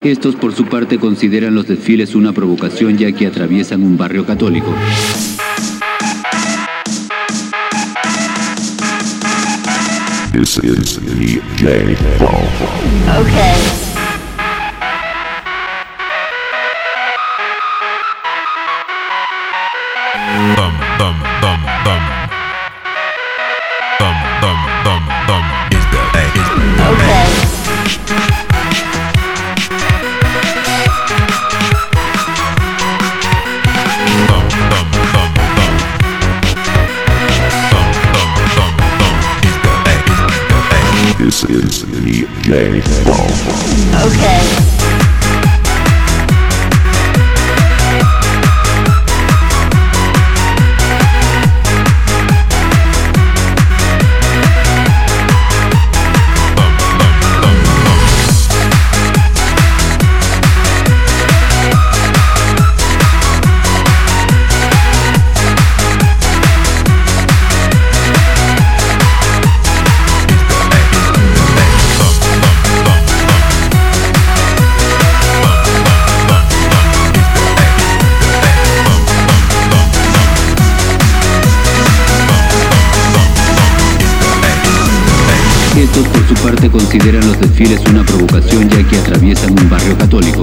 Estos por su parte consideran los desfiles una provocación ya que atraviesan un barrio católico. This is DJ Paul. Okay. Is the This is DJ Paul. Okay. Estos por su parte consideran los desfiles una provocación ya que atraviesan un barrio católico.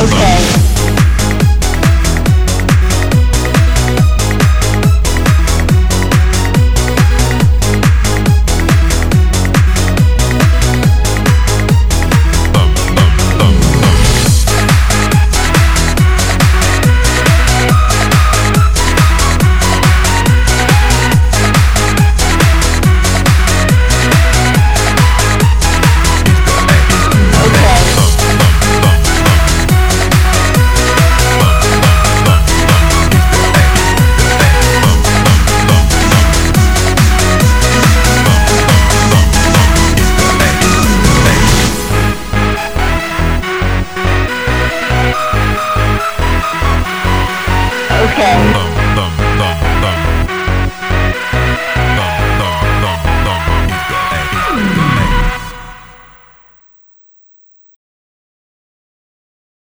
Okay.